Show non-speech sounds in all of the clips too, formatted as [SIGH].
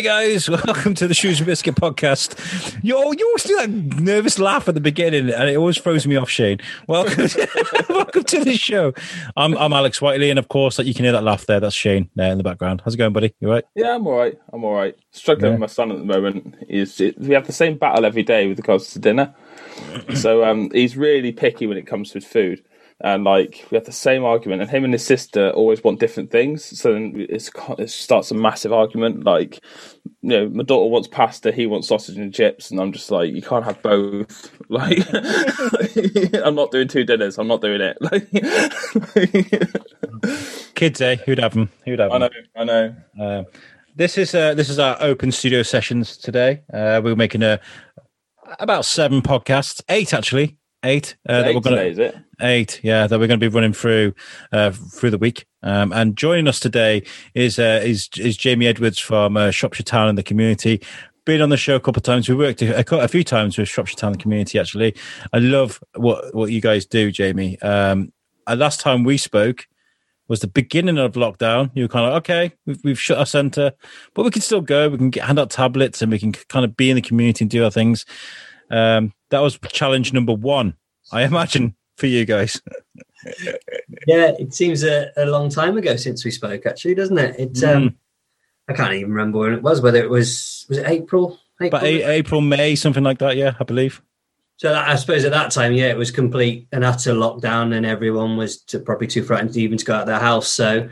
Hey guys, [LAUGHS] welcome to the Shoes and Biscuit podcast. You, you always do that nervous laugh at the beginning, and it always throws me off, Shane. Welcome, to, [LAUGHS] welcome to the show. I'm, I'm Alex Whiteley, and of course, like you can hear that laugh there. That's Shane there in the background. How's it going, buddy? You right? Yeah, I'm all right. I'm all right. Struggling Yeah. with my son at the moment. Is we have the same battle every day with regards to dinner. so um, he's really picky when it comes to food. And like we have the same argument, and him and his sister always want different things. So then it's, it starts a massive argument. Like, you know, my daughter wants pasta, he wants sausage and chips, and I'm just like, you can't have both. [LAUGHS] Like, [LAUGHS] I'm not doing two dinners. I'm not doing it. [LAUGHS] Like, Kids, eh? Who'd have them? Who'd have them I know, I know. Uh, this is uh, this is our open studio sessions today. Uh, we're making a about seven podcasts, eight actually, eight uh, that we're going to is it? eight yeah that we're going to be running through uh through the week. Um and joining us today is uh is is jamie edwards from uh, shrewsbury town and the community. Been on the show a couple of times. We worked a, a few times with shrewsbury town and the community actually. I love what what you guys do jamie. Um uh, last time we spoke was the beginning of lockdown. You were kind of like, okay we've, we've shut our center but we can still go. We can get hand out tablets and we can kind of be in the community and do our things um that was challenge number one i imagine for you guys Yeah, it seems a, a long time ago since we spoke, actually, doesn't it? It um, I can't even remember when it was. Whether it was was it April? April? But a- April, May, something like that. Yeah, I believe. So that, I suppose at that time, yeah, it was complete and utter lockdown, and everyone was to, probably too frightened to even to go out of their house. So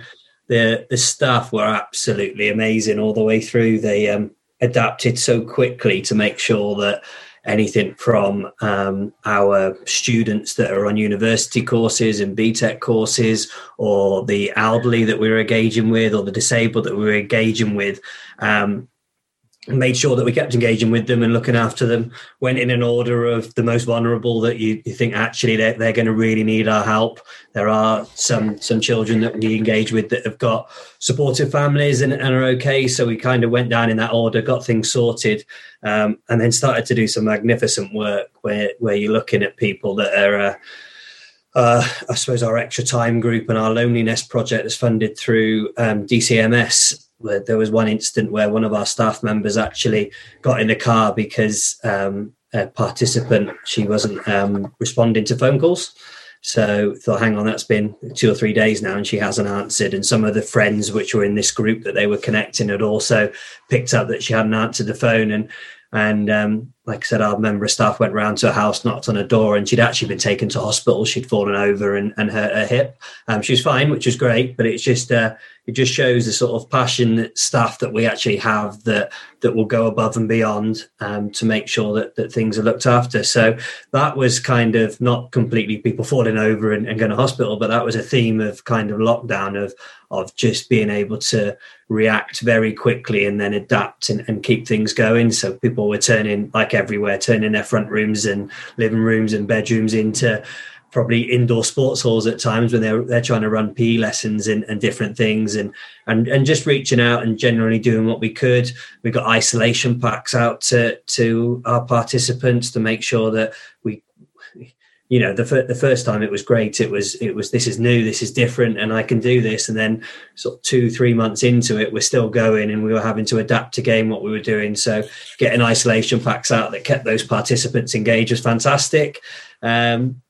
the the staff were absolutely amazing all the way through. They um, adapted so quickly to make sure that anything from um, our students that are on university courses and BTEC courses, or the elderly that we're engaging with, or the disabled that we're engaging with. Um, made sure that we kept engaging with them and looking after them. Went in an order of the most vulnerable that you, you think actually they're, they're going to really need our help. There are some some children that we engage with that have got supportive families and, and are okay. So we kind of went down in that order got things sorted um, and then started to do some magnificent work where where you're looking at people that are uh, uh, I suppose our extra time group and our loneliness project is funded through um, DCMS. There was one instant where one of our staff members actually got in a car because um, a participant she wasn't um, responding to phone calls. So thought, hang on, that's been two or three days now, and she hasn't answered. And some of the friends which were in this group that they were connecting had also picked up that she hadn't answered the phone. And and um, like I said, our member of staff went round to her house, knocked on her door, and she'd actually been taken to hospital. She'd fallen over and, and hurt her hip. Um, she was fine, which was great, but it's just uh, it just shows the sort of passionate staff that we actually have that that will go above and beyond um, to make sure that, that things are looked after. So that was kind of not completely people falling over and, and going to hospital, but that was a theme of kind of lockdown of of just being able to react very quickly and then adapt and, and keep things going. So people were turning like everywhere, turning their front rooms and living rooms and bedrooms into probably indoor sports halls at times when they're they're trying to run PE lessons and, and different things and and and just reaching out and generally doing what we could. We got isolation packs out to to our participants to make sure that we you know the, the first time it was great it was it was this is new this is different and i can do this. And then sort of two three months into it we're still going and we were having to adapt again what we were doing. So getting isolation packs out that kept those participants engaged was fantastic. Um,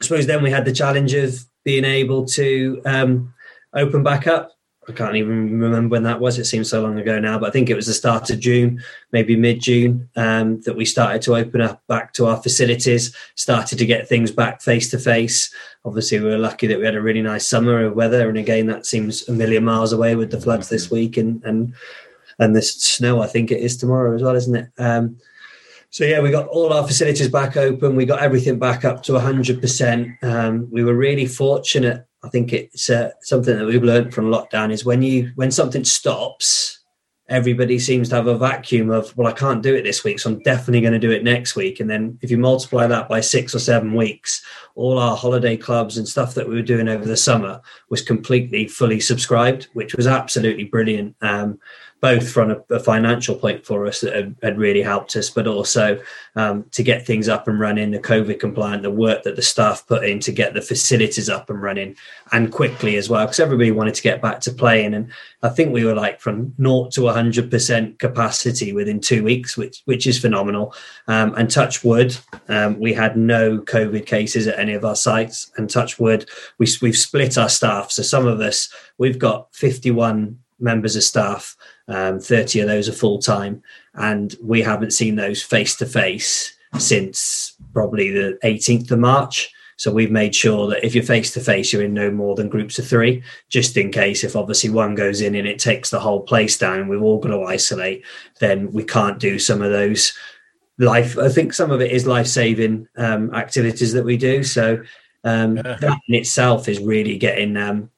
I suppose then we had the challenge of being able to um, open back up. I can't even remember when that was. It seems so long ago now, but I think it was the start of June, maybe mid June, um, that we started to open up back to our facilities, started to get things back face to face. Obviously, we were lucky that we had a really nice summer of weather, and again, that seems a million miles away with the floods this week and and and this snow. I think it is tomorrow as well, isn't it? Um, so yeah, we got all our facilities back open. We got everything back up to 100%. Um, we were really fortunate. I think it's uh, something that we've learned from lockdown is when you when something stops, everybody seems to have a vacuum of well, I can't do it this week, so I'm definitely going to do it next week. And then if you multiply that by six or seven weeks, all our holiday clubs and stuff that we were doing over the summer was completely fully subscribed, which was absolutely brilliant. Um, both from a, a financial point for us that had, had really helped us, but also um, to get things up and running, the COVID compliant, the work that the staff put in to get the facilities up and running and quickly as well, because everybody wanted to get back to playing. And I think we were like from naught to 100% capacity within two weeks, which which is phenomenal. Um, and touch wood, um, we had no COVID cases at any of our sites. And touch wood, we, we've split our staff. So some of us, we've got 51 members of staff um, 30 of those are full time, and we haven't seen those face to face since probably the 18th of March. So we've made sure that if you're face to face, you're in no more than groups of three, just in case if obviously one goes in and it takes the whole place down, we've all got to isolate, then we can't do some of those life. I think some of it is life saving um, activities that we do. So um, that in itself is really getting um,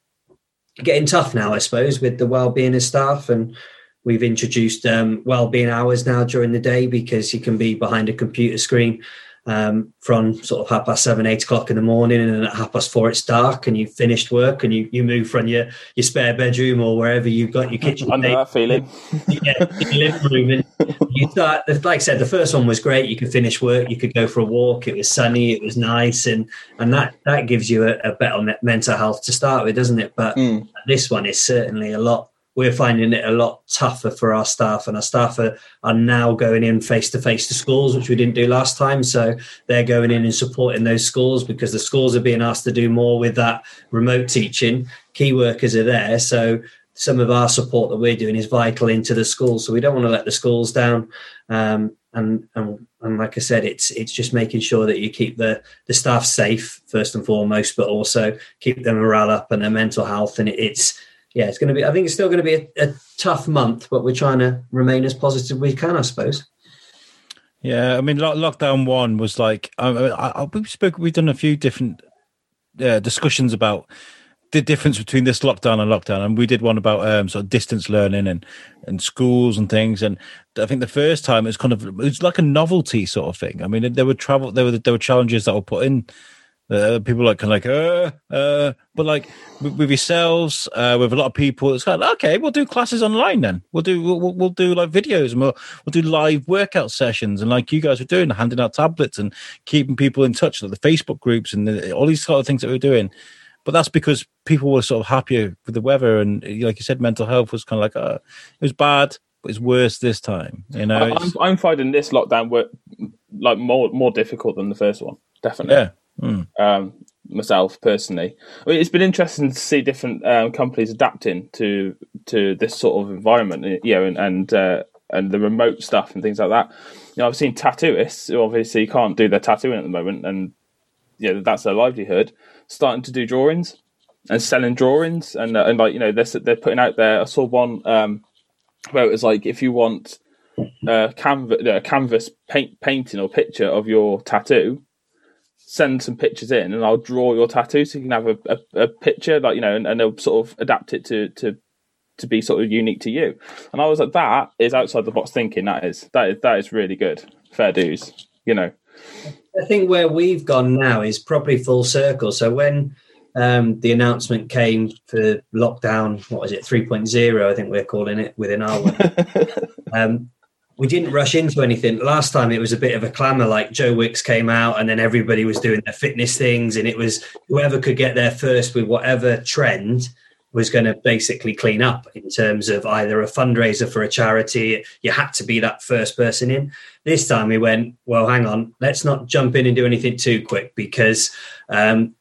getting tough now, I suppose, with the well being of staff and We've introduced um, well-being hours now during the day because you can be behind a computer screen um, from sort of half past seven, eight o'clock in the morning, and then at half past four it's dark, and you've finished work, and you, you move from your, your spare bedroom or wherever you've got your kitchen. [LAUGHS] I know that feeling. [LAUGHS] yeah, your living room, and you start. Like I said, the first one was great. You could finish work, you could go for a walk. It was sunny, it was nice, and and that that gives you a, a better mental health to start with, doesn't it? But mm. this one is certainly a lot we're finding it a lot tougher for our staff and our staff are, are now going in face to face to schools which we didn't do last time. So they're going in and supporting those schools because the schools are being asked to do more with that remote teaching. Key workers are there. So some of our support that we're doing is vital into the schools. So we don't want to let the schools down. Um, and, and and like I said, it's it's just making sure that you keep the the staff safe first and foremost, but also keep their morale up and their mental health. And it's yeah, it's going to be. I think it's still going to be a, a tough month, but we're trying to remain as positive we can, I suppose. Yeah, I mean, lockdown one was like I, I, we spoke. We've done a few different uh, discussions about the difference between this lockdown and lockdown, and we did one about um, sort of distance learning and and schools and things. And I think the first time it was kind of it was like a novelty sort of thing. I mean, there were travel, there were there were challenges that were put in uh, people like kind of like, uh, uh, but like with, with yourselves, uh, with a lot of people, it's kind of okay. We'll do classes online then. We'll do we'll, we'll do like videos and we'll we'll do live workout sessions and like you guys were doing, handing out tablets and keeping people in touch, like the Facebook groups and the, all these sort of things that we're doing. But that's because people were sort of happier with the weather and, like you said, mental health was kind of like, uh, it was bad, but it's worse this time. You know, I'm, I'm finding this lockdown work like more more difficult than the first one. Definitely. Yeah. Mm. Um, myself personally, I mean, it's been interesting to see different um, companies adapting to to this sort of environment, you know, and and, uh, and the remote stuff and things like that. You know, I've seen tattooists who obviously can't do their tattooing at the moment, and yeah, that's their livelihood. Starting to do drawings and selling drawings, and uh, and like you know, they're they're putting out there. I saw one um, where it was like if you want a canvas, a canvas paint painting or picture of your tattoo send some pictures in and I'll draw your tattoo so you can have a, a, a picture like you know and, and, they'll sort of adapt it to to to be sort of unique to you. And I was like that is outside the box thinking. That is that is that is really good. Fair dues you know. I think where we've gone now is probably full circle. So when um, the announcement came for lockdown what was it 3.0 I think we're calling it within our [LAUGHS] um, we didn't rush into anything. Last time it was a bit of a clamour, like Joe Wicks came out and then everybody was doing their fitness things, and it was whoever could get there first with whatever trend was going to basically clean up in terms of either a fundraiser for a charity. You had to be that first person in. This time we went, well, hang on, let's not jump in and do anything too quick because um,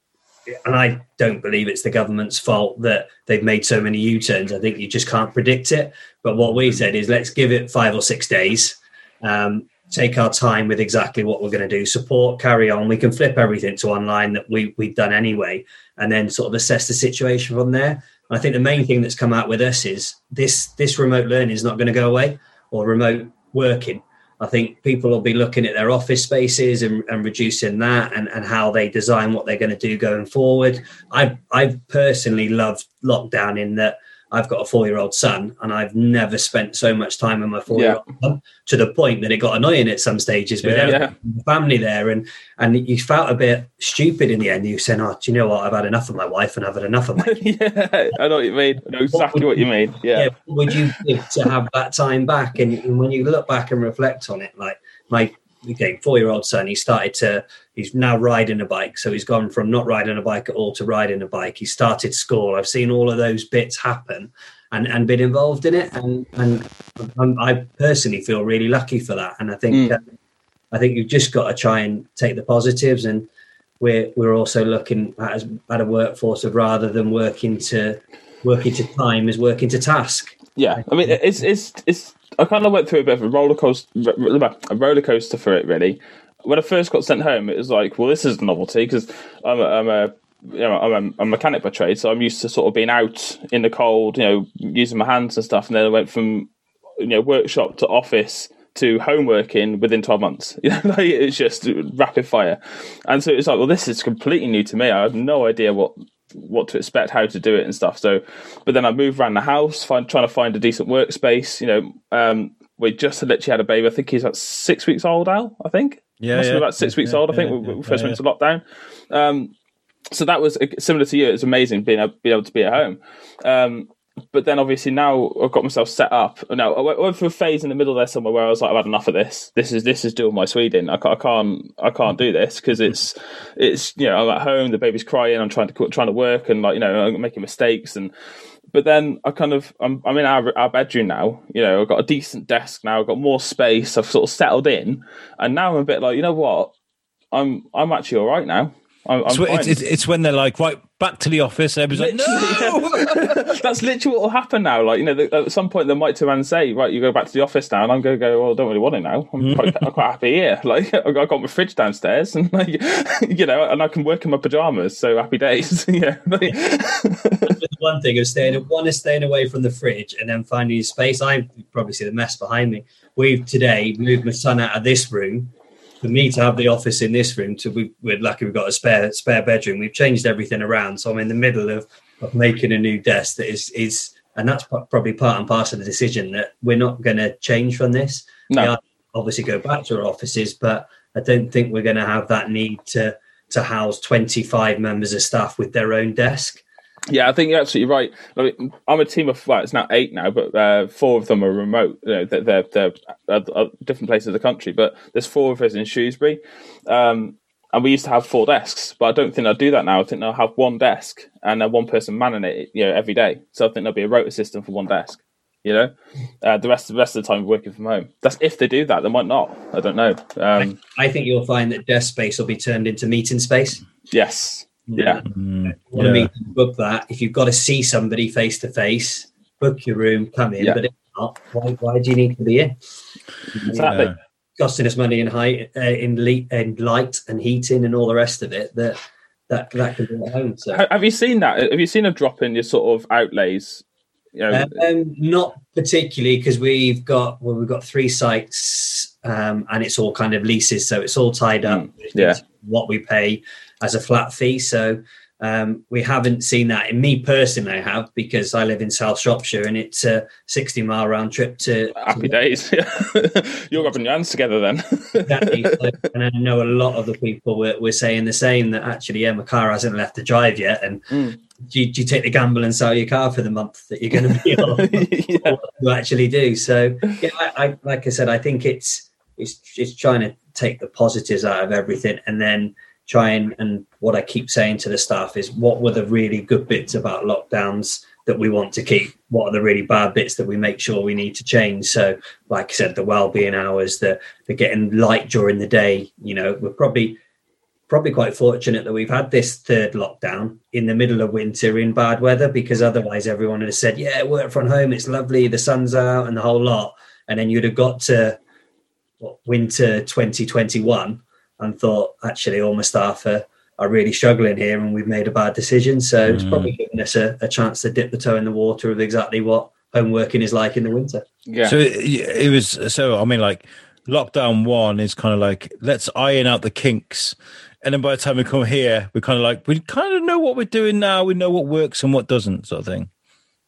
and I don't believe it's the government's fault that they've made so many U turns. I think you just can't predict it. But what we said is let's give it five or six days, um, take our time with exactly what we're going to do, support, carry on. We can flip everything to online that we, we've done anyway, and then sort of assess the situation from there. I think the main thing that's come out with us is this this remote learning is not going to go away or remote working. I think people will be looking at their office spaces and, and reducing that and, and how they design what they're going to do going forward. I I personally loved lockdown in that I've got a four year old son, and I've never spent so much time with my four year old son to the point that it got annoying at some stages with Yeah. the family there, and and you felt a bit stupid in the end. You saying, "Oh, do you know what? I've had enough of my wife, and I've had enough of my [LAUGHS] yeah, I know what you mean. I know exactly what you mean. Yeah. yeah, what would you give to have that time back? And, and when you look back and reflect on it, like my okay, four year old son, he started to, he's now riding a bike. So he's gone from not riding a bike at all to riding a bike. He started school. I've seen all of those bits happen and, and been involved in it. And, and I'm, I personally feel really lucky for that. And I think, Mm. uh, I think you've just got to try and take the positives and, we're, we're also looking at, at a workforce of rather than working to working to time is working to task. Yeah, I mean, it's it's it's. I kind of went through a bit of a roller coaster, a roller coaster for it. Really, when I first got sent home, it was like, well, this is a novelty because I'm a, I'm a you know I'm a, mechanic by trade, so I'm used to sort of being out in the cold, you know, using my hands and stuff. And then I went from you know workshop to office to home working within 12 months. [LAUGHS] You know, like it's just rapid fire. And so it's like, well, this is completely new to me. I have no idea what what to expect, how to do it and stuff. So, but then I moved around the house, find, trying to find a decent workspace. You know, um, we just literally had a baby. I think he's about six weeks old, Al. I think. Yeah, Must yeah. be about six weeks Yeah, old. I think yeah, we first went to lockdown. Um, so that was similar to you. It was amazing being able, being able to be at home. Um, but then obviously now I've got myself set up. Now I went, through a phase in the middle there somewhere where I was like, I've had enough of this. This is this is doing my Sweden. I can't I can't, I can't do this because it's it's you know I'm at home. The baby's crying. I'm trying to trying to work and like you know I'm making mistakes and. But then I kind of I'm I'm in our our bedroom now. You know I've got a decent desk now. I've got more space. I've sort of settled in, and now I'm a bit like you know what I'm I'm actually all right now. I'm, I'm fine. it's, it's, it's when they're like, right, back to the office. Everybody's like, no. [LAUGHS] That's literally what will happen now. Like, you know, the- at some point they might turn around and say, right, you go back to the office now. And I'm going to go, well, I don't really want it now. I'm quite, I'm quite happy here. [LAUGHS] Like, I've got my fridge downstairs and, like, [LAUGHS] you know, and I can work in my pajamas. So happy days. yeah. Like, one thing of staying one is staying away from the fridge and then finding your space. I probably see the mess behind me. We've today moved my son out of this room for me to have the office in this room. To we, we're lucky we've got a spare spare bedroom. We've changed everything around, so I'm in the middle of, of making a new desk that is is and that's probably part and parcel of the decision that we're not going to change from this. No. We are obviously go back to our offices, but I don't think we're going to have that need to to house 25 members of staff with their own desk. Yeah, I think you're absolutely right. Like, I'm a team of, well, it's now eight now, but uh, four of them are remote. You know, they're, they're, they're at, at different places of the country, but there's four of us in Shrewsbury. Um, and we used to have four desks, but I don't think they'll do that now. I think they'll have one desk and then one person manning it, you know, every day. So I think there'll be a rota system for one desk. You know, uh, the rest of the rest of the time working from home. That's if they do that. They might not. I don't know. Um, I think you'll find that desk space will be turned into meeting space. yes, yeah, Mm, Want to yeah. meet, book that. If you've got to see somebody face to face, book your room, come in. Yeah. But if not, why, why do you need to be in? exactly. Yeah. Costing us money in height, uh, in, le- in light and heating and all the rest of it. That that that can be at home. So Have you seen that? Have you seen a drop in your sort of outlays? You know, Um, not particularly because we've got well, we've got three sites um, and it's all kind of leases, so it's all tied up. Mm, yeah. What we pay as a flat fee, so um, we haven't seen that. In me personally, I have because I live in South Shropshire and it's a sixty mile round trip to. happy days. [LAUGHS] You're rubbing your hands together then. Exactly. [LAUGHS] So- and I know a lot of the people were, were saying the same that actually, yeah, my car hasn't left the drive yet, and. Mm. Do you, do you take the gamble and sell your car for the month that you're going to be [LAUGHS] on? yeah. what you actually do. So yeah, I, I like I said, I think it's it's it's trying to take the positives out of everything and then try and and what I keep saying to the staff is what were the really good bits about lockdowns that we want to keep? What are the really bad bits that we make sure we need to change? So like I said, the well-being hours, the the getting light during the day, you know, we're probably probably quite fortunate that we've had this third lockdown in the middle of winter in bad weather because otherwise everyone would have said, Yeah, work from home, it's lovely, the sun's out, and the whole lot. And then you'd have got to what, winter 2021 and thought, actually, all my staff are, are really struggling here and we've made a bad decision. So it's Mm. probably given us a, a chance to dip the toe in the water of exactly what home working is like in the winter. yeah. So it, it was. So I mean, like lockdown one is kind of like let's iron out the kinks, and then by the time we come here, we're kind of like we kind of know what we're doing now. We know what works and what doesn't, sort of thing.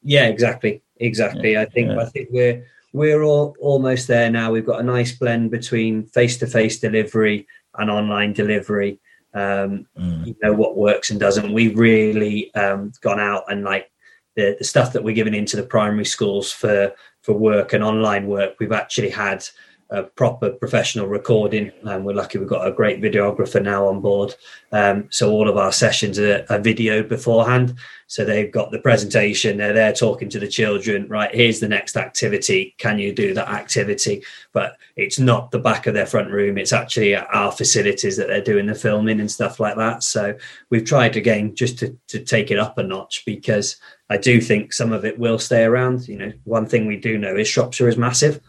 Yeah, exactly, exactly. Yeah, I think yeah. I think we're we're all almost there now. We've got a nice blend between face to face delivery and online delivery. Um, mm. You know what works and doesn't. We've really um, gone out and like the, the stuff that we're giving into the primary schools for for work and online work. We've actually had a proper professional recording. And we're lucky we've got a great videographer now on board. Um, so all of our sessions are, are videoed beforehand. So they've got the presentation, they're there talking to the children, right? Here's the next activity. Can you do that activity? But it's not the back of their front room, it's actually our facilities that they're doing the filming and stuff like that. So we've tried again just to, to take it up a notch because I do think some of it will stay around. You know, one thing we do know is Shropshire is massive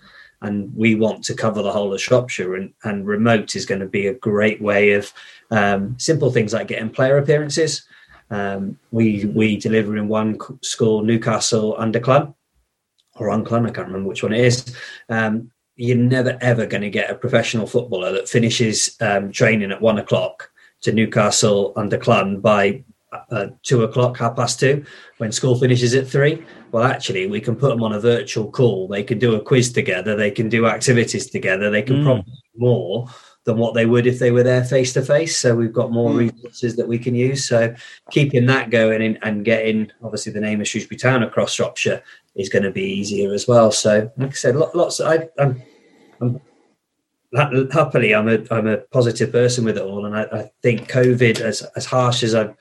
and we want to cover the whole of Shropshire, and, and remote is going to be a great way of um, simple things like getting player appearances. Um, we we deliver in one school, Newcastle under Clun or on Clun, I can't remember which one it is. Um, you're never ever going to get a professional footballer that finishes um, training at one o'clock to Newcastle under Clun by uh, two o'clock, half past two, when school finishes at three well, actually, we can put them on a virtual call. They can do a quiz together. They can do activities together. They can mm. probably more than what they would if they were there face to face. So we've got more mm. resources that we can use. So keeping that going and, and getting obviously the name of Shrewsbury Town across Shropshire is going to be easier as well. So like I said, lots. I, I'm, I'm happily I'm a I'm a positive person with it all, and I, I think COVID, as as harsh as I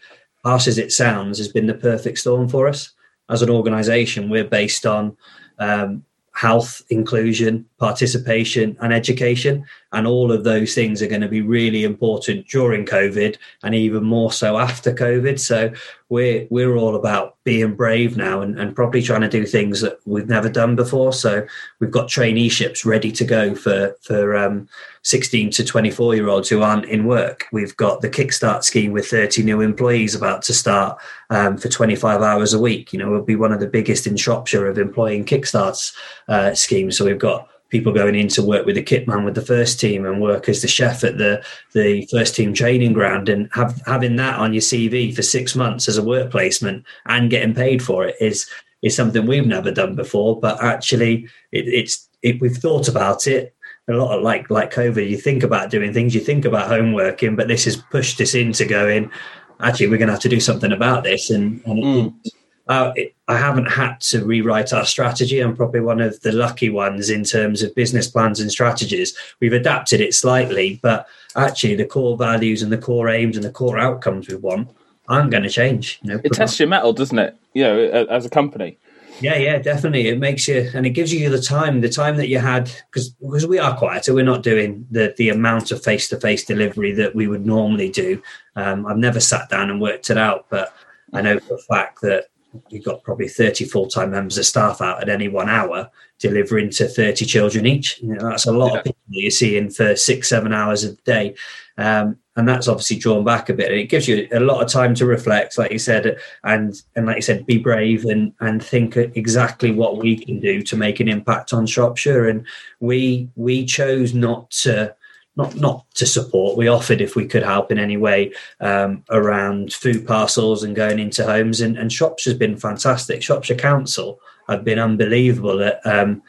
harsh as it sounds, has been the perfect storm for us as an organization, we're based on um, health, inclusion, participation, and education. And all of those things are going to be really important during COVID and even more so after COVID. So we're we're all about being brave now and, and probably trying to do things that we've never done before. So we've got traineeships ready to go for for um, 16 to 24 year olds who aren't in work. We've got the Kickstart scheme with 30 new employees about to start um, for 25 hours a week. You know, we'll be one of the biggest in Shropshire of employing Kickstarts uh, schemes. So we've got people going in to work with the kit man with the first team and work as the chef at the the first team training ground and have having that on your CV for six months as a work placement and getting paid for it is is something we've never done before. But actually, it, it's it, we've thought about it a lot of like like COVID. You think about doing things, you think about homeworking, but this has pushed us into going. Actually, we're going to have to do something about this, and, and mm. Uh, it, I haven't had to rewrite our strategy. I'm probably one of the lucky ones in terms of business plans and strategies. We've adapted it slightly, but actually, the core values and the core aims and the core outcomes we want aren't going to change. You know, it tests your mettle, doesn't it? You know, as a company. Yeah, yeah, definitely. It makes you, and it gives you the time, the time that you had, because because we are quieter. We're not doing the the amount of face to face delivery that we would normally do. Um, I've never sat down and worked it out, but I know for a fact that you've got probably 30 full-time members of staff out at any one hour delivering to 30 children each. You know, that's a lot yeah. of people you're seeing for six seven hours a day. Um, and that's obviously drawn back a bit. It gives you a lot of time to reflect like you said and and like you said be brave and and think exactly what we can do to make an impact on shropshire. And we we chose not to not not to support. We offered if we could help in any way um, around food parcels and going into homes. And, and Shropshire's been fantastic. Shropshire Council have been unbelievable at um,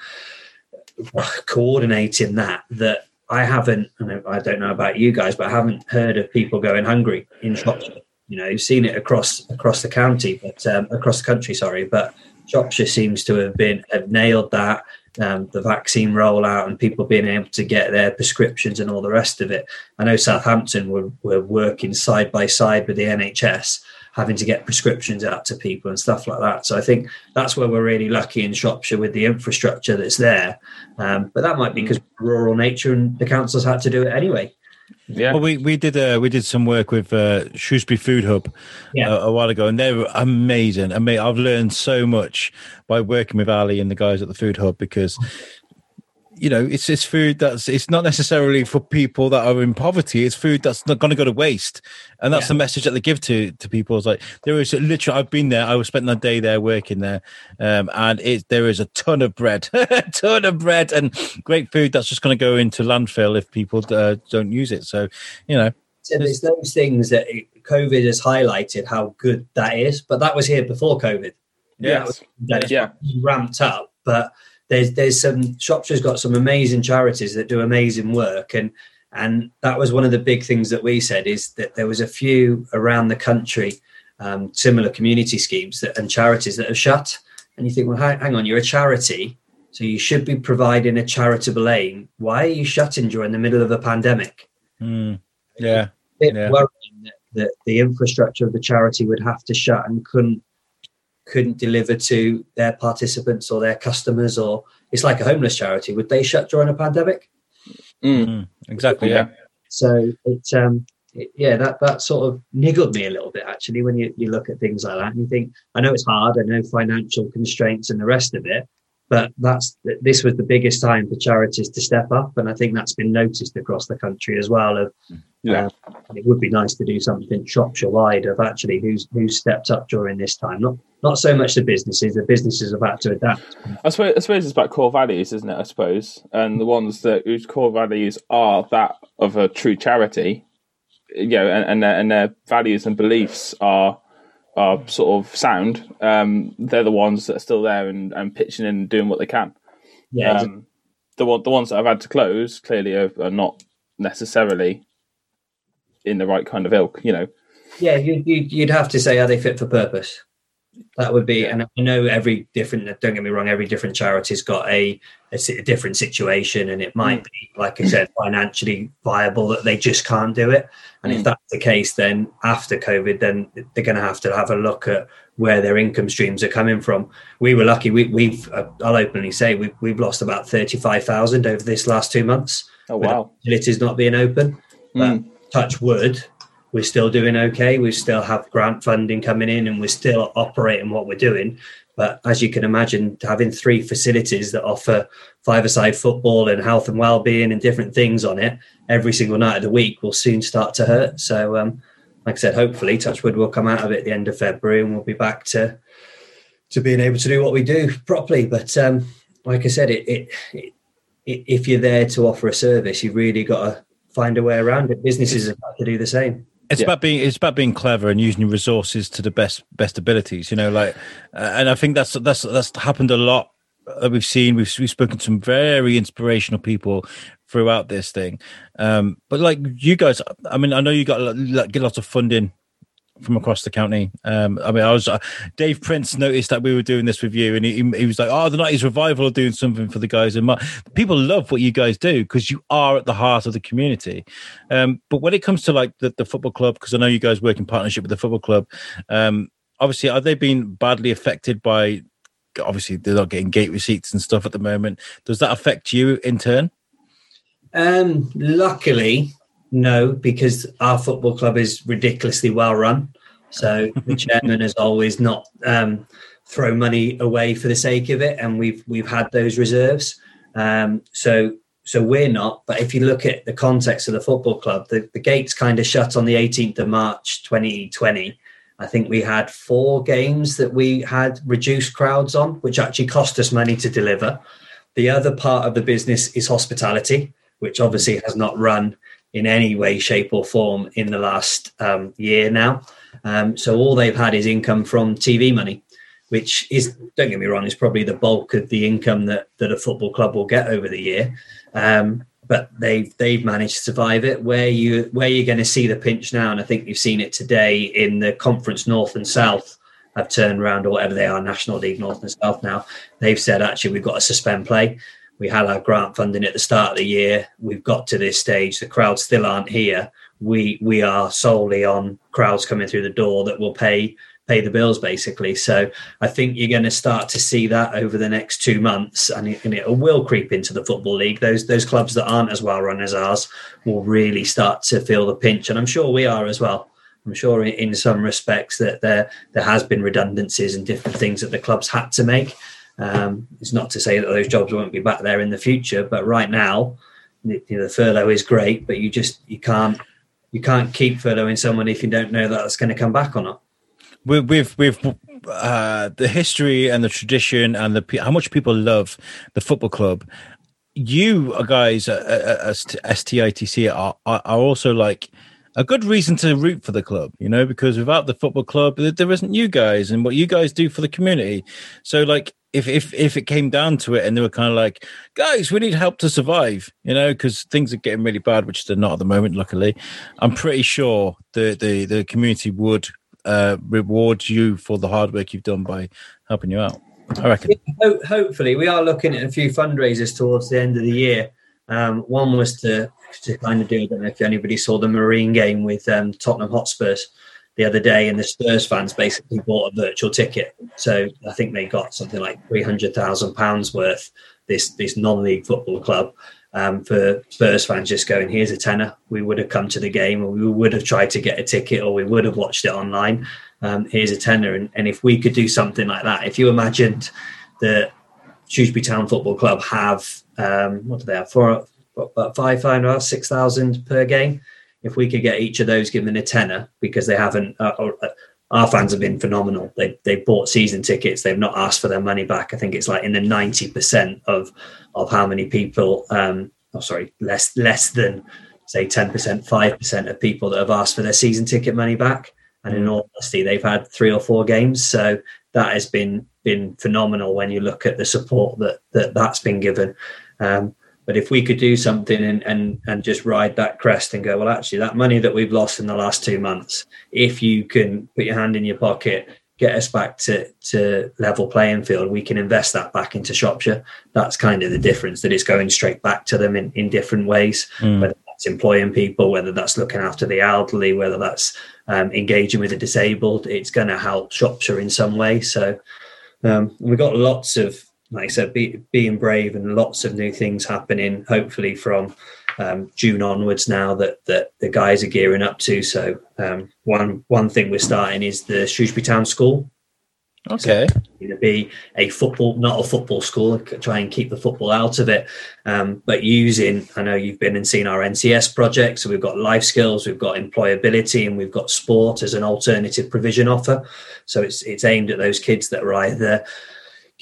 coordinating that. That I haven't. I don't know about you guys, but I haven't heard of people going hungry in Shropshire. You know, you've seen it across across the county, but um, across the country. Sorry, but Shropshire seems to have been have nailed that um, the vaccine rollout and people being able to get their prescriptions and all the rest of it. I know Southampton were, were working side by side with the NHS, having to get prescriptions out to people and stuff like that. So I think that's where we're really lucky in Shropshire with the infrastructure that's there. Um, but that might be because rural nature and the councils had to do it anyway. Yeah. Well, we we did uh, we did some work with uh, Shrewsbury Food Hub yeah. a, a, while ago, and they were amazing. I mean, I've learned so much by working with Ali and the guys at the Food Hub because you know, it's it's food that's it's not necessarily for people that are in poverty. It's food that's not going to go to waste, and that's yeah. the message that they give to to people. It's like there is literally. I've been there. I was spending a day there working there, um, and it there is a ton of bread, [LAUGHS] a ton of bread, and great food that's just going to go into landfill if people uh, don't use it. So, you know, so there's those things that COVID has highlighted how good that is, but that was here before COVID. Yes. That Yeah. ramped up, but there's there's some Shropshire's got some amazing charities that do amazing work, and and that was one of the big things that we said is that there was a few around the country um, similar community schemes that, and charities that have shut, and you think, well, hang, on, you're a charity, so you should be providing a charitable aim. Why are you shutting during the middle of a pandemic? Mm. Yeah. bit Yeah. worrying that, that the infrastructure of the charity would have to shut and couldn't couldn't deliver to their participants or their customers or it's like a homeless charity would they shut during a pandemic Mm. Mm. Exactly. Yeah. Yeah. so it um it, yeah that that sort of niggled me a little bit actually when you, you look at things like that and you think i know it's hard i know financial constraints and the rest of it but that's this was the biggest time for charities to step up and i think that's been noticed across the country as well of Yeah. and it would be nice to do something Shropshire wide of actually who's who's stepped up during this time. Not not so much the businesses. The businesses have had to adapt. I suppose, I suppose it's about core values, isn't it? I suppose, and the ones that whose core values are that of a true charity, you know, and and their, and their values and beliefs are are sort of sound. Um, they're the ones that are still there and, and pitching in and doing what they can. Yeah, Um, the one the ones that I've had to close clearly are, are not necessarily in the right kind of ilk. You know, yeah. You, you'd have to say are they fit for purpose? That would be, and I know every different. Don't get me wrong. Every different charity's got a a, a different situation, and it might be, like I said, financially viable that they just can't do it. And if Mm. that's the case, then after COVID, then they're going to have to have a look at where their income streams are coming from. We were lucky. We, we've, uh, I'll openly say, we've, we've lost about thirty-five thousand over this last two months. oh wow, facilities not being open. Mm. touch wood, we're still doing okay. We still have grant funding coming in, and we're still operating what we're doing. But as you can imagine, having three facilities that offer five-a-side football and health and well-being and different things on it every single night of the week will soon start to hurt. So, um, like I said, hopefully, Touchwood will come out of it at the end of February, and we'll be back to to being able to do what we do properly. But um, like I said, it, it, it if you're there to offer a service, you've really got to find a way around it. Businesses have to do the same. It's Yeah. about being it's about being clever and using your resources to the best best abilities. You know, like, uh, and I think that's that's that's happened a lot that we've seen. We've we've spoken to some very inspirational people throughout this thing. Um, but like you guys, I mean, I know you got a lot- get lots of funding from across the county. Um, I mean, I was uh, Dave Prince noticed that we were doing this with you, and he, he was like, "Oh, the nineties revival are doing something for the guys." And people love what you guys do because you are at the heart of the community. Um, but when it comes to like the, the football club, because I know you guys work in partnership with the football club, um, obviously, are they being badly affected by? Obviously, they're not getting gate receipts and stuff at the moment. Does that affect you in turn? Um, luckily, no, because our football club is ridiculously well run. So the chairman has always not um, thrown money away for the sake of it, and we've we've had those reserves. Um, so so we're not. But if you look at the context of the football club, the, the gates kind of shut on the 18th of March 2020. I think we had four games that we had reduced crowds on, which actually cost us money to deliver. The other part of the business is hospitality, which obviously has not run in any way, shape, or form in the last um, year now. Um, so all they've had is income from TV money, which is, don't get me wrong, is probably the bulk of the income that, that a football club will get over the year. Um, but they've they've managed to survive it. Where you where you're going to see the pinch now, and I think you've seen it today in the conference North and South have turned around or whatever they are, National League North and South now. They've said actually we've got to suspend play. We had our grant funding at the start of the year. We've got to this stage. The crowds still aren't here. We we are solely on crowds coming through the door that will pay pay the bills basically. So I think you're going to start to see that over the next two months, and it, and it will creep into the football league. Those those clubs that aren't as well run as ours will really start to feel the pinch, and I'm sure we are as well. I'm sure in, some respects that there there has been redundancies and different things that the clubs had to make. Um, it's not to say that those jobs won't be back there in the future, but right now, you know, the furlough is great, but you just you can't you can't keep furloughing someone if you don't know that that's going to come back or not. with with with uh, the history and the tradition and the how much people love the football club. You guys at, at, at STITC are, are are also like a good reason to root for the club, you know, because without the football club, there isn't you guys and what you guys do for the community. So, like, if if if it came down to it, and they were kind of like, guys, we need help to survive, you know, because things are getting really bad, which they're not at the moment. Luckily, I'm pretty sure the the the community would uh, reward you for the hard work you've done by helping you out. I reckon. hopefully, we are looking at a few fundraisers towards the end of the year. Um, one was to to kind of do. I don't know if anybody saw the Marine game with um, Tottenham Hotspurs the other day, and the Spurs fans basically bought a virtual ticket. So I think they got something like three hundred thousand pounds worth. This this non-league football club um, for Spurs fans just going, here's a tenner. We would have come to the game, or we would have tried to get a ticket, or we would have watched it online. Um, here's a tenner, and, and if we could do something like that, if you imagined that Shrewsbury Town Football Club have um, what do they have? Four, about five, five, about six thousand per game. If we could get each of those given a tenner, because they haven't, uh, or, uh, our fans have been phenomenal. They they bought season tickets. They've not asked for their money back. I think it's like in the ninety percent of of how many people. Um, oh, sorry, less less than say ten percent, five percent of people that have asked for their season ticket money back. And in mm. all honesty, they've had three or four games, so that has been been phenomenal when you look at the support that that that's been given. Um, but if we could do something and, and and just ride that crest and go, well, actually, that money that we've lost in the last two months, if you can put your hand in your pocket, get us back to to level playing field, we can invest that back into Shropshire. That's kind of the difference. That it's going straight back to them in, in different ways, mm. whether that's employing people, whether that's looking after the elderly, whether that's um, engaging with the disabled. It's going to help Shropshire in some way. So um, we've got lots of like I said, be, being brave and lots of new things happening. Hopefully, from um, June onwards, now that that the guys are gearing up to. So um, one one thing we're starting is the Shrewsbury Town School. Okay, so to be a football, not a football school. Try and keep the football out of it, um, but using. I know you've been and seen our NCS project. So we've got life skills, we've got employability, and we've got sport as an alternative provision offer. So it's it's aimed at those kids that are either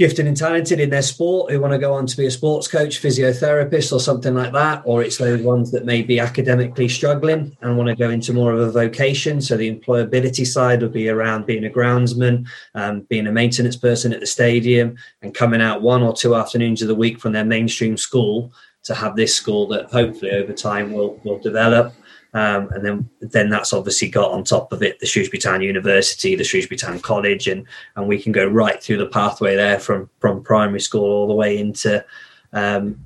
gifted and talented in their sport who want to go on to be a sports coach, physiotherapist, or something like that, or it's those ones that may be academically struggling and want to go into more of a vocation. So the employability side would be around being a groundsman, um, being a maintenance person at the stadium, and coming out one or two afternoons of the week from their mainstream school to have this school that hopefully over time will will develop um, and then then that's obviously got on top of it the Shrewsbury Town University, the Shrewsbury Town College, and and we can go right through the pathway there from from primary school all the way into um,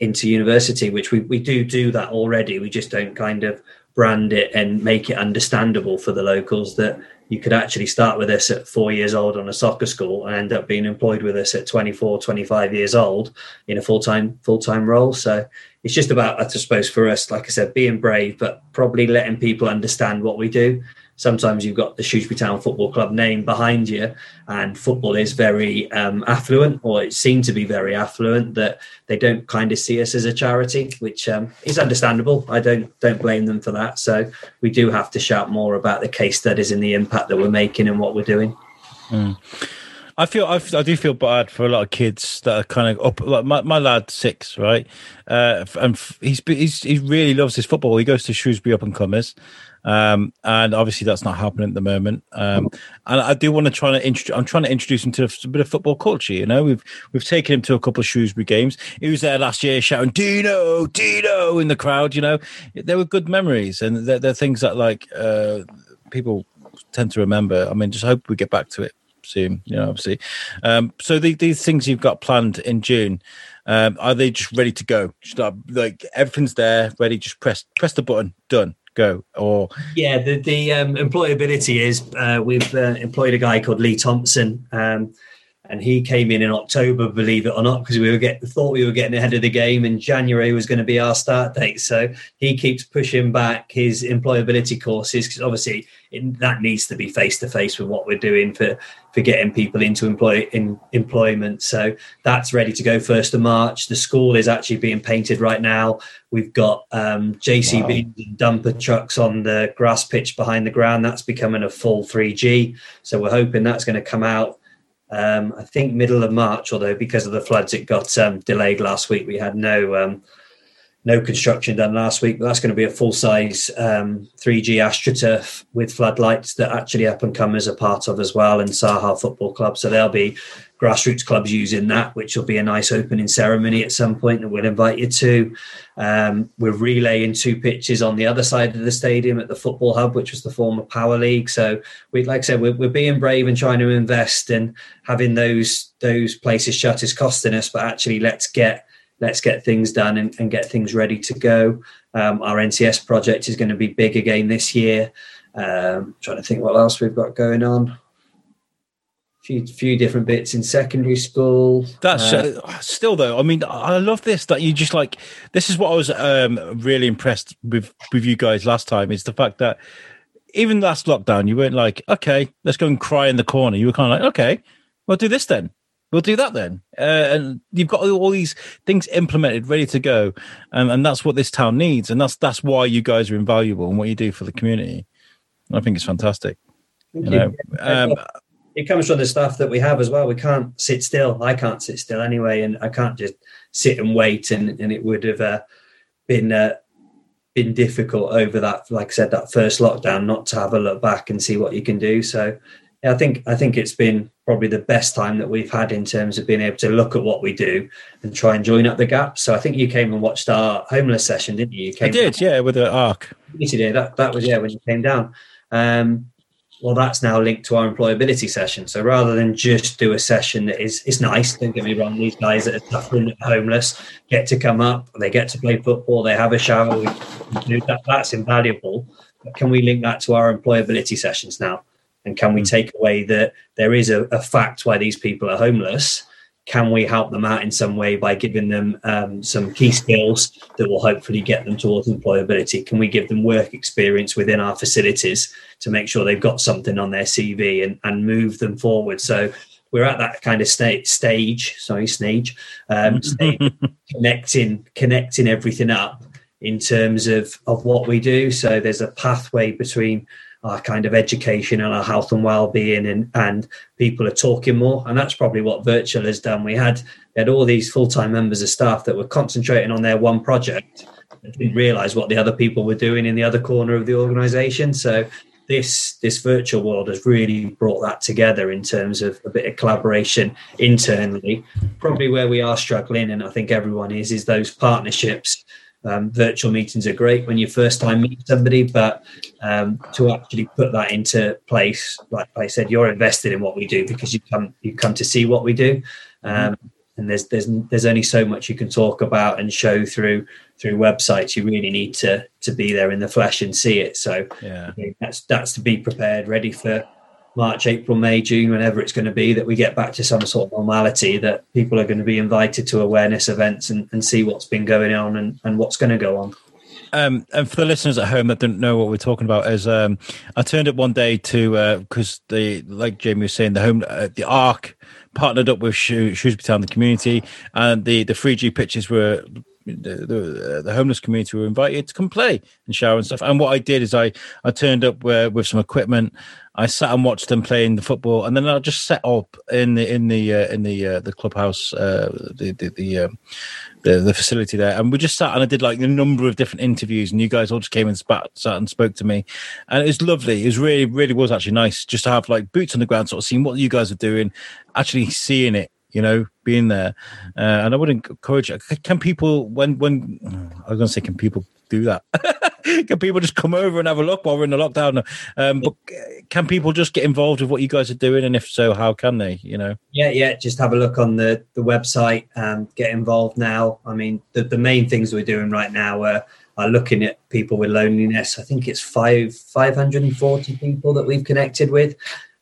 into university, which we, we do do that already. We just don't kind of brand it and make it understandable for the locals that you could actually start with us at four years old on a soccer school and end up being employed with us at 24 25 years old in a full-time full-time role. So it's just about i suppose for us like i said being brave but probably letting people understand what we do sometimes you've got the Shrewsbury Town Football Club name behind you, and football is very um, affluent, or it seemed to be very affluent. That they don't kind of see us as a charity, which um, is understandable. I don't don't blame them for that. So we do have to shout more about the case studies and the impact that we're making and what we're doing. Mm. I feel I, I, do feel bad for a lot of kids that are kind of up. Like my, my lad six, right, uh, and he's, he's he really loves his football. He goes to Shrewsbury up and comers, um, and obviously that's not happening at the moment. Um, and I do want to try to introduce. I'm trying to introduce him to a, bit of football culture. You know, we've we've taken him to a couple of Shrewsbury games. He was there last year shouting "Dino, Dino" in the crowd. You know, there were good memories, and they're, they're things that like uh, people tend to remember. I mean, just hope we get back to it soon. You know, obviously. Um, so the, these things you've got planned in June. Um, are they just ready to go? Just like everything's there, ready. Just press press the button, done go or yeah the the um, employability is uh, we've uh, employed a guy called lee thompson um, and he came in in october believe it or not because we were getting thought we were getting ahead of the game and january was going to be our start date. So he keeps pushing back his employability courses because obviously it, that needs to be face to face with what we're doing for for getting people into employ in employment. So that's ready to go first of March. The school is actually being painted right now. We've got um, JCB wow. dumper trucks on the grass pitch behind the ground. That's becoming a full 3G. So we're hoping that's going to come out. Um, I think middle of March, although because of the floods it got um, delayed last week. We had no um, no construction done last week, but that's going to be a full size um, 3G AstroTurf with floodlights that actually up and comers are part of as well, and Saha Football Club. So there'll be grassroots clubs using that, which will be a nice opening ceremony at some point that we'll invite you to. Um, we're relaying two pitches on the other side of the stadium at the Football Hub, which was the former Power League. So we, like I said, we're, we're being brave and trying to invest, and having those those places shut is costing us, but actually let's get let's get things done and, and get things ready to go. Um, our NCS project is going to be big again this year. Um, trying to think what else we've got going on. Few, few different bits in secondary school. That's uh, uh, still though. I mean, I love this that you just like. This is what I was um, really impressed with with you guys last time. Is the fact that even last lockdown, you weren't like, okay, let's go and cry in the corner. You were kind of like, okay, we'll do this then we'll do that then. Uh, and you've got all these things implemented, ready to go, and, and that's what this town needs, and that's that's why you guys are invaluable and what you do for the community. I think it's fantastic. You know, um, it comes from the stuff that we have as well. We can't sit still. I can't sit still anyway, and I can't just sit and wait. And, and it would have uh, been uh, been difficult over that, like I said, that first lockdown, not to have a look back and see what you can do. So I think I think it's been probably the best time that we've had in terms of being able to look at what we do and try and join up the gaps. So I think you came and watched our homeless session, didn't you? you came I did, yeah, with the arc. You did. That that was yeah when you came down. Um, well, that's now linked to our employability session. So rather than just do a session that is is nice, don't get me wrong, these guys that are suffering homeless get to come up, they get to play football, they have a shower. That, that's invaluable. But can we link that to our employability sessions now? And can we hmm. take away that there is a, a, fact why these people are homeless? Can we help them out in some way by giving them um, some key skills that will hopefully get them towards employability? Can we give them work experience within our facilities to make sure they've got something on their CV and, and move them forward? So we're at that kind of state, stage, sorry, stage, um, [LAUGHS] stage connecting, connecting everything up in terms of, of what we do. So there's a pathway between our kind of education and our health and well-being and, and people are talking more. And that's probably what virtual has done. We had we had all these full-time members of staff that were concentrating on their one project. Didn't realize what the other people were doing in the other corner of the organization. So this this virtual world has really brought that together in terms of a bit of collaboration internally. Probably where we are struggling and i think everyone is is those partnerships um, virtual meetings are great when you first time meet somebody, but um, to actually put that into place, like I said, you're invested in what we do because you come you come to see what we do, um, and there's there's there's only so much you can talk about and show through through websites. You really need to to be there in the flesh and see it. So yeah, that's that's to be prepared, ready for March, April, May, June, whenever it's going to be, that we get back to some sort of normality, that people are going to be invited to awareness events and, and see what's been going on and, and what's going to go on. Um, and for the listeners at home that don't know what we're talking about, is um, I turned up one day to because uh, the like Jamie was saying, the home uh, the Arc partnered up with Shrewsbury Town, the community, and the the 3G pitches were the, the, the homeless community were invited to come play and shower and stuff. And what I did is I I turned up with some equipment. I sat and watched them playing the football, and then I just set up in the in the uh, in the uh, the clubhouse, uh, the the the, um, the, the facility there, and we just sat and I did like a number of different interviews, and you guys all just came and sat and spoke to me, and it was lovely. It was really really was actually nice just to have like boots on the ground, sort of seeing what you guys are doing, actually seeing it you know, being there. Uh, and I would encourage. Can people when when I was going to say, can people do that? [LAUGHS] can people just come over and have a look while we're in the lockdown? Um, but can people just get involved with what you guys are doing? And if so, how can they? You know? Yeah, yeah. Just have a look on the the website and get involved now. I mean, the the main things we're doing right now are are looking at people with loneliness. I think it's five five hundred and forty people that we've connected with.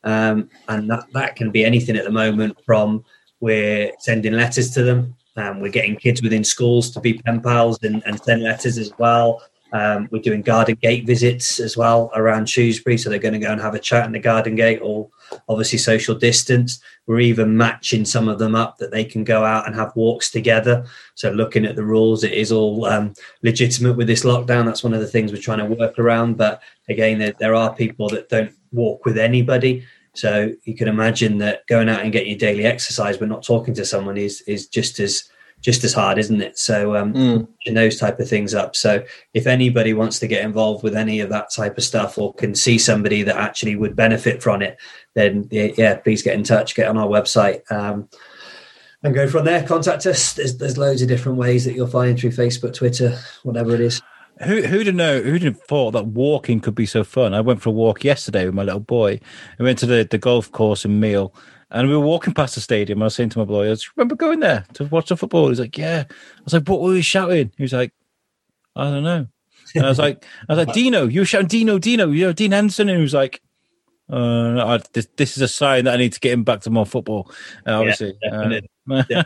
Um, and that, that can be anything at the moment from we're sending letters to them. Um, we're getting kids within schools to be pen pals and, and send letters as well. Um, we're doing garden gate visits as well around Shrewsbury, so they're going to go and have a chat in the garden gate, or obviously social distance. We're even matching some of them up that they can go out and have walks together. So looking at the rules, it is all um, legitimate with this lockdown. That's one of the things we're trying to work around. But again, there, there are people that don't walk with anybody, so you can imagine that going out and getting your daily exercise but not talking to someone is is just as just as hard, isn't it? So um, mm. those type of things up. So if anybody wants to get involved with any of that type of stuff or can see somebody that actually would benefit from it, then yeah, please get in touch. Get on our website. Um, and go from there. Contact us. There's there's loads of different ways that you'll find through Facebook, Twitter, whatever it is. Who who'd know? Who'd have thought that walking could be so fun? I went for a walk yesterday with my little boy. I went to the, the golf course in Meole, and we were walking past the stadium. I was saying to my boy, "I remember going there to watch the football." He's like, "Yeah." I was like, "What were we shouting?" He was like, "I don't know." And I was like, "I was like, [LAUGHS] Dino, you were shouting Dino, Dino, you know, Dean Henderson," and he was like, uh, I, this, this, is a sign that I need to get him back to more football. Uh, obviously, yeah, uh, [LAUGHS] yeah.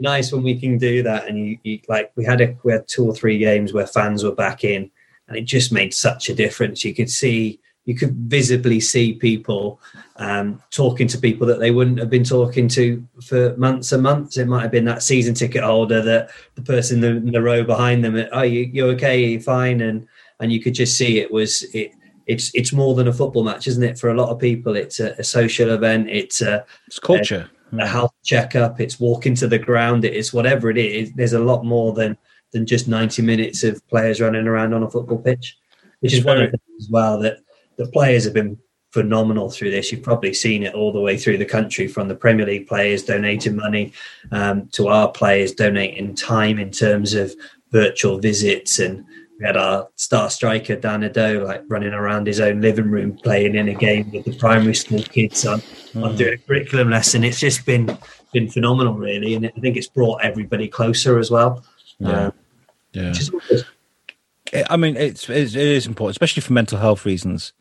nice when we can do that. And you, you, like we had a we had two or three games where fans were back in, and it just made such a difference. You could see, you could visibly see people um, talking to people that they wouldn't have been talking to for months and months. It might have been that season ticket holder, that the person in the, in the row behind them. Oh, you, you okay? Are you fine? And and you could just see it was it it's it's more than a football match, isn't it? For a lot of people, it's a, a social event. It's a it's culture, a, a health checkup. It's walking to the ground. It is whatever it is. There's a lot more than than just 90 minutes of players running around on a football pitch, which is one of the things as well that the players have been phenomenal through this. You've probably seen it all the way through the country, from the Premier League players donating money um, to our players donating time in terms of virtual visits and we had our star striker Dan Udoh like running around his own living room playing in a game with the primary school kids on, mm. on doing a curriculum lesson. It's just been been phenomenal, really, and I think it's brought everybody closer as well. Yeah, um, yeah. I mean, it's, it's it is important, especially for mental health reasons.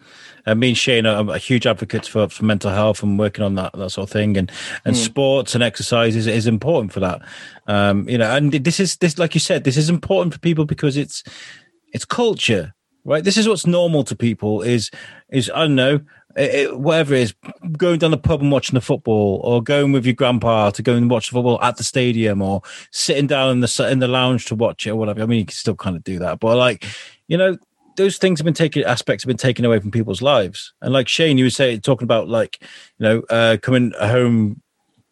Uh, me and Shane are, a huge advocates for, for mental health and working on that that sort of thing. And and mm. sports and exercise is, is important for that. Um, you know, and this is this like you said, this is important for people because it's it's culture, right? This is what's normal to people. Is is I don't know, it, whatever it is, going down the pub and watching the football, or going with your grandpa to go and watch the football at the stadium, or sitting down in the in the lounge to watch it, or whatever. I mean, you can still kind of do that, but like, you know, those things have been taken aspects have been taken away from people's lives and like shane you were saying talking about like you know uh coming home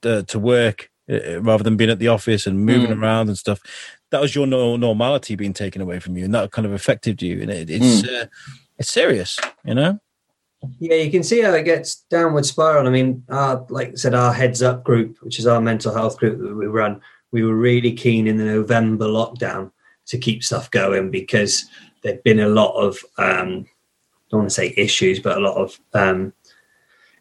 uh, to work uh, rather than being at the office and moving mm. around and stuff that was your normality being taken away from you, and that kind of affected you. And it, it's mm. uh, it's serious, you know. Yeah, you can see how it gets downward spiral. I mean, our, like I said, our heads up group, which is our mental health group that we run, we were really keen in the November lockdown to keep stuff going because there'd been a lot of um, I don't want to say issues, but a lot of um,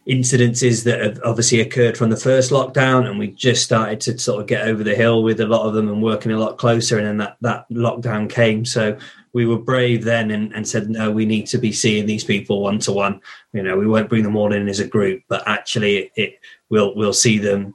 incidences that have obviously occurred from the first lockdown and we just started to sort of get over the hill with a lot of them and working a lot closer and then that that lockdown came. So we were brave then and, and said no we need to be seeing these people one to one you know we won't bring them all in as a group but actually it, it we'll we'll see them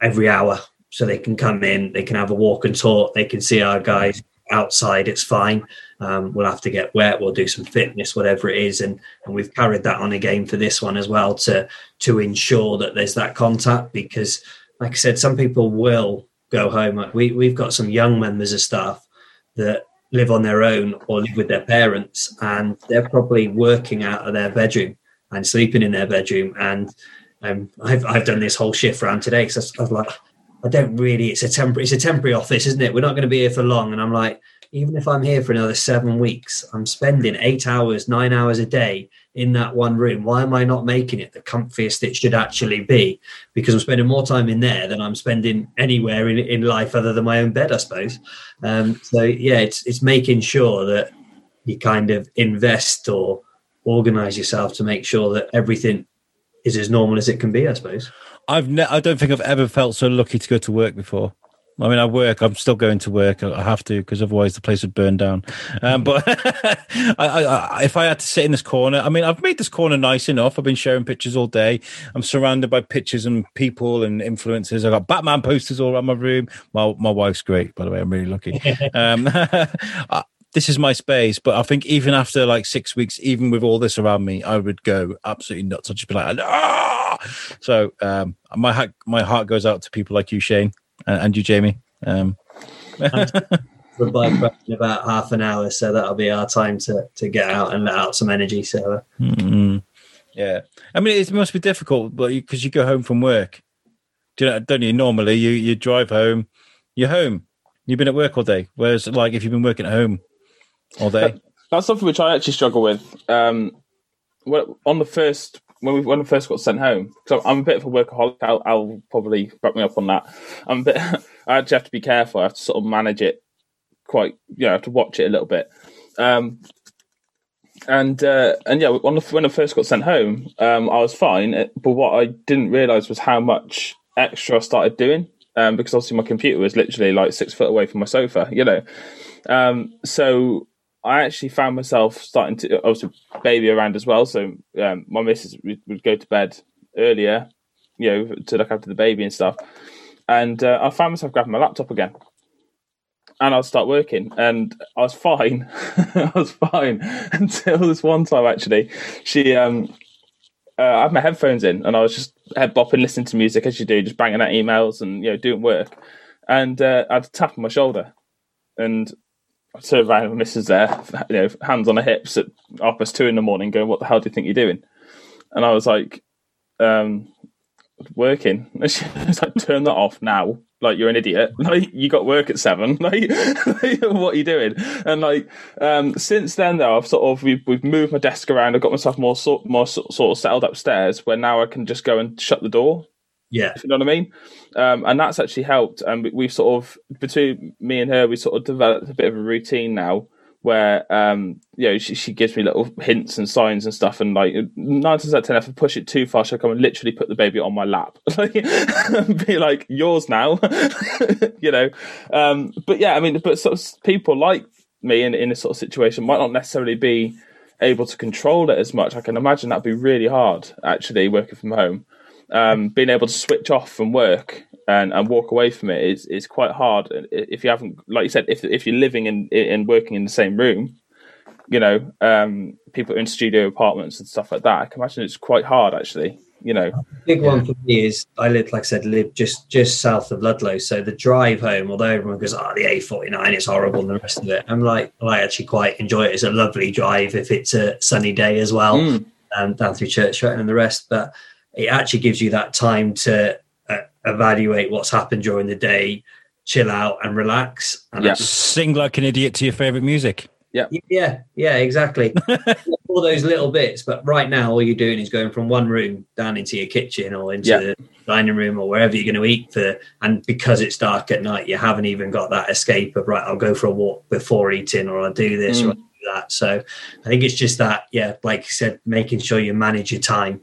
every hour. So they can come in they can have a walk and talk they can see our guys outside it's fine um, we'll have to get wet. We'll do some fitness, whatever it is, and and we've carried that on again for this one as well to to ensure that there's that contact because, like I said, some people will go home. We we've got some young members of staff that live on their own or live with their parents, and they're probably working out of their bedroom and sleeping in their bedroom. And um, I've I've done this whole shift round today because I was like. I don't really. It's a temporary. It's a temporary office, isn't it? We're not going to be here for long. And I'm like, even if I'm here for another seven weeks, I'm spending eight hours, nine hours a day in that one room. Why am I not making it the comfiest it should actually be? Because I'm spending more time in there than I'm spending anywhere in, in life other than my own bed, I suppose. Um, so yeah, it's it's making sure that you kind of invest or organize yourself to make sure that everything is as normal as it can be, I suppose. I've ne- I don't think I've ever felt so lucky to go to work before. I mean, I work. I'm still going to work. I have to because otherwise the place would burn down. Um, but [LAUGHS] I, I, if I had to sit in this corner, I mean, I've made this corner nice enough. I've been sharing pictures all day. I'm surrounded by pictures and people and influences. I got Batman posters all around my room. My my wife's great, by the way. I'm really lucky. [LAUGHS] um, [LAUGHS] this is my space. But I think even after like six weeks, even with all this around me, I would go absolutely nuts. I'd just be like, ah! So um, my heart, my heart goes out to people like you, Shane and you, Jamie. Um. [LAUGHS] for bike ride in about half an hour, so that'll be our time to to get out and let out some energy. So, mm-hmm. yeah, I mean, it must be difficult, but because you, you, go home from work, do you know, don't you? Normally, you you drive home, You're home. You've been at work all day. Whereas, like, if you've been working at home all day, That's something which I actually struggle with. Um, well, on the first when we when I first got sent home, because I'm a bit of a workaholic. I'll, I'll probably back me up on that. I'm a bit. [LAUGHS] I actually have to be careful. I have to sort of manage it quite. You know, I have to watch it a little bit. Um, and uh, and yeah, the, when I first got sent home, um, I was fine. uh, But what I didn't realize was how much extra I started doing. Um, because obviously my computer was literally like six foot away from my sofa, you know. Um, so I actually found myself starting to obviously baby around as well. So um, my missus would, go to bed earlier, you know, to look after the baby and stuff. And uh, I found myself grabbing my laptop again, and I'll start working, and I was fine. [LAUGHS] I was fine [LAUGHS] until this one time actually. She, um, uh, I had my headphones in, and I was just head bopping, listening to music as you do, just banging out emails and you know doing work. And uh, I had a tap on my shoulder, and I turned around and missus there, you know, hands on her hips at half past two in the morning, going, "What the hell do you think you're doing?" And I was like, um, "Working." [LAUGHS] And she was like, "Turn that off now." Like you're an idiot. [LAUGHS] Like you got work at seven. [LAUGHS] Like, like, what are you doing? And like um, since then, though, I've sort of we've, we've moved my desk around. I've got myself more sort more sort of settled upstairs, where now I can just go and shut the door Yeah. if you know what I mean? Um, and that's actually helped. And we, we've sort of between me and her, we sort of developed a bit of a routine now where um, you know she, she gives me little hints and signs and stuff. And like nine times out of ten, if I push it too far, she'll come and literally put the baby on my lap, [LAUGHS] [LAUGHS] be like, "Yours now," [LAUGHS] you know. Um, but yeah, I mean, but sort of people like me in in a sort of situation might not necessarily be able to control it as much. I can imagine that'd be really hard actually working from home um, being able to switch off from work and, and walk away from it is, is quite hard if you haven't like you said if if you're living in in working in the same room you know um, people in studio apartments and stuff like that I can imagine it's quite hard actually you know Big one for me is I live, like I said, live just just south of Ludlow. So the drive home, although everyone goes, "Oh, the A49, it's horrible," and the rest of it, I'm like, well, I actually quite enjoy it. It's a lovely drive if it's a sunny day as well, Mm. um, down through Church Stretton and the rest. But it actually gives you that time to uh, evaluate what's happened during the day, chill out, and relax. And Yeah. sing like an idiot to your favorite music. yeah, yeah, Yeah. exactly. [LAUGHS] all those little bits, but right now all you're doing is going from one room down into your kitchen or into Yeah. the dining room or wherever you're going to eat for. And because it's dark at night, you haven't even got that escape of right. I'll go for a walk before eating, or I'll do this or Mm. I'll do that. So I think it's just that, yeah, like you said, making sure you manage your time.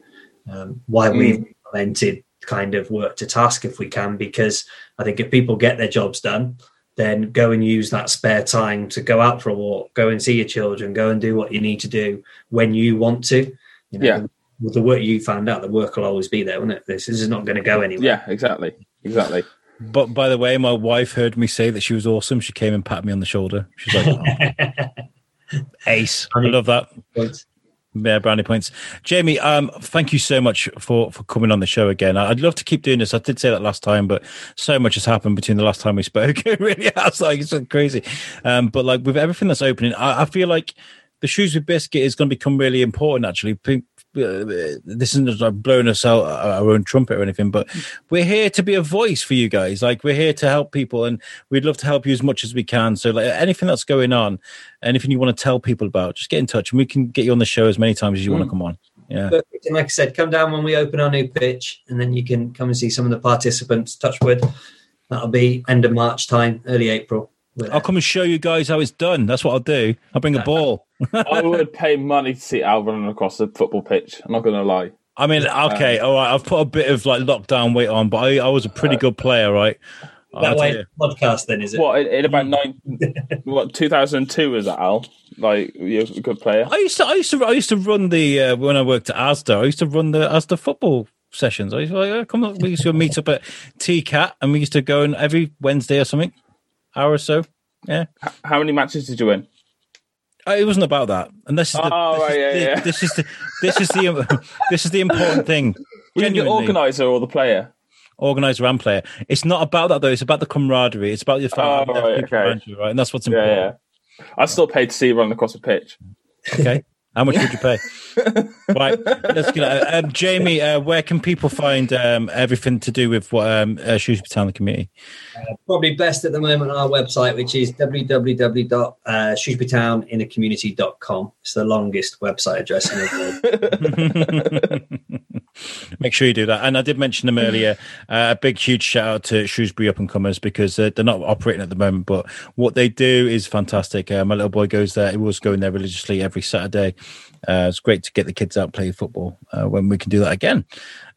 Um, why Mm. we've implemented kind of work to task if we can, because I think if people get their jobs done, then go and use that spare time to go out for a walk, go and see your children, go and do what you need to do when you want to. You know, Yeah. With the work you found out, the work will always be there, won't it? This, this is not going to go anywhere. yeah exactly exactly But by the way, my wife heard me say that she was awesome. She came and patted me on the shoulder. She's like, oh, [LAUGHS] "Ace, I love that." But Yeah, brownie points. Jamie, um, thank you so much for for coming on the show again. I'd love to keep doing this. I did say that last time, but so much has happened between the last time we spoke. [LAUGHS] It really has. Like it's crazy. Um, but like with everything that's opening, I, I feel like the Shrewsbury Biscuit is going to become really important. Actually, this isn't like blowing us out our own trumpet or anything, but we're here to be a voice for you guys. Like we're here to help people, and we'd love to help you as much as we can. So like anything that's going on, anything you want to tell people about, just get in touch, and we can get you on the show as many times as you want to mm. come on. Yeah. Perfect. And like I said, come down when we open our new pitch, and then you can come and see some of the participants. Touchwood, that'll be end of March time, early April. I'll come and show you guys how it's done. That's what I'll do. I'll bring a ball. I would pay money to see Al running across the football pitch I'm not gonna lie I mean, okay, all right. I've put a bit of like lockdown weight on, but I, I was a pretty good player, right? That way podcast then is it? what in, in about nine what 2002 was that Al like you're a good player I used to, I used to, I used to run the uh, when I worked at Asda. I used to run the Asda football sessions. I used to like, oh, come on, we used to meet up at TCAT, and we used to go in every Wednesday or something, hour or so. Yeah, how many matches did you win Uh, it wasn't about that. And this is the, Oh, this, right, is yeah, the yeah. this is the this is the [LAUGHS] this is the important thing. were you the organizer or the player organizer and player. It's not about that though. It's about the camaraderie. It's about your Oh, family, right, okay. you, right? And that's what's important. yeah I still paid to see you running across the pitch Okay. How much would you pay? [LAUGHS] right, let's get uh, um, Jamie. Uh, where can people find um, everything to do with what um, uh, Shrewsbury Town community? Uh, probably best at the moment on our website, which is www.shrewsburytowninacommunity.com. It's the longest website address in the world. [LAUGHS] [LAUGHS] Make sure you do that. And I did mention them earlier. Uh, a big, huge shout out to Shrewsbury Up and Comers because uh, they're not operating at the moment, but what they do is fantastic. Uh, my little boy goes there. He was going there religiously every Saturday. Uh, it's great to get the kids out playing football uh, when we can do that again.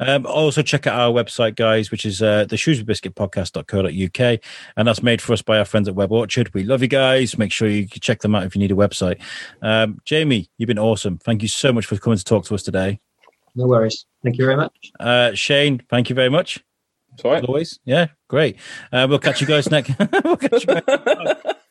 Um, also, check out our website, guys, which is uh, the Shrewsbury Biscuit Podcast.co.uk. And that's made for us by our friends at Web Orchard. We love you guys. Make sure you check them out if you need a website. Um, Jamie, you've been awesome. Thank you so much for coming to talk to us today. No worries. Thank you very much. Uh, Shane, thank you very much. Sorry. As always. Yeah, great. Uh, we'll catch you guys next. [LAUGHS] we'll catch you [LAUGHS]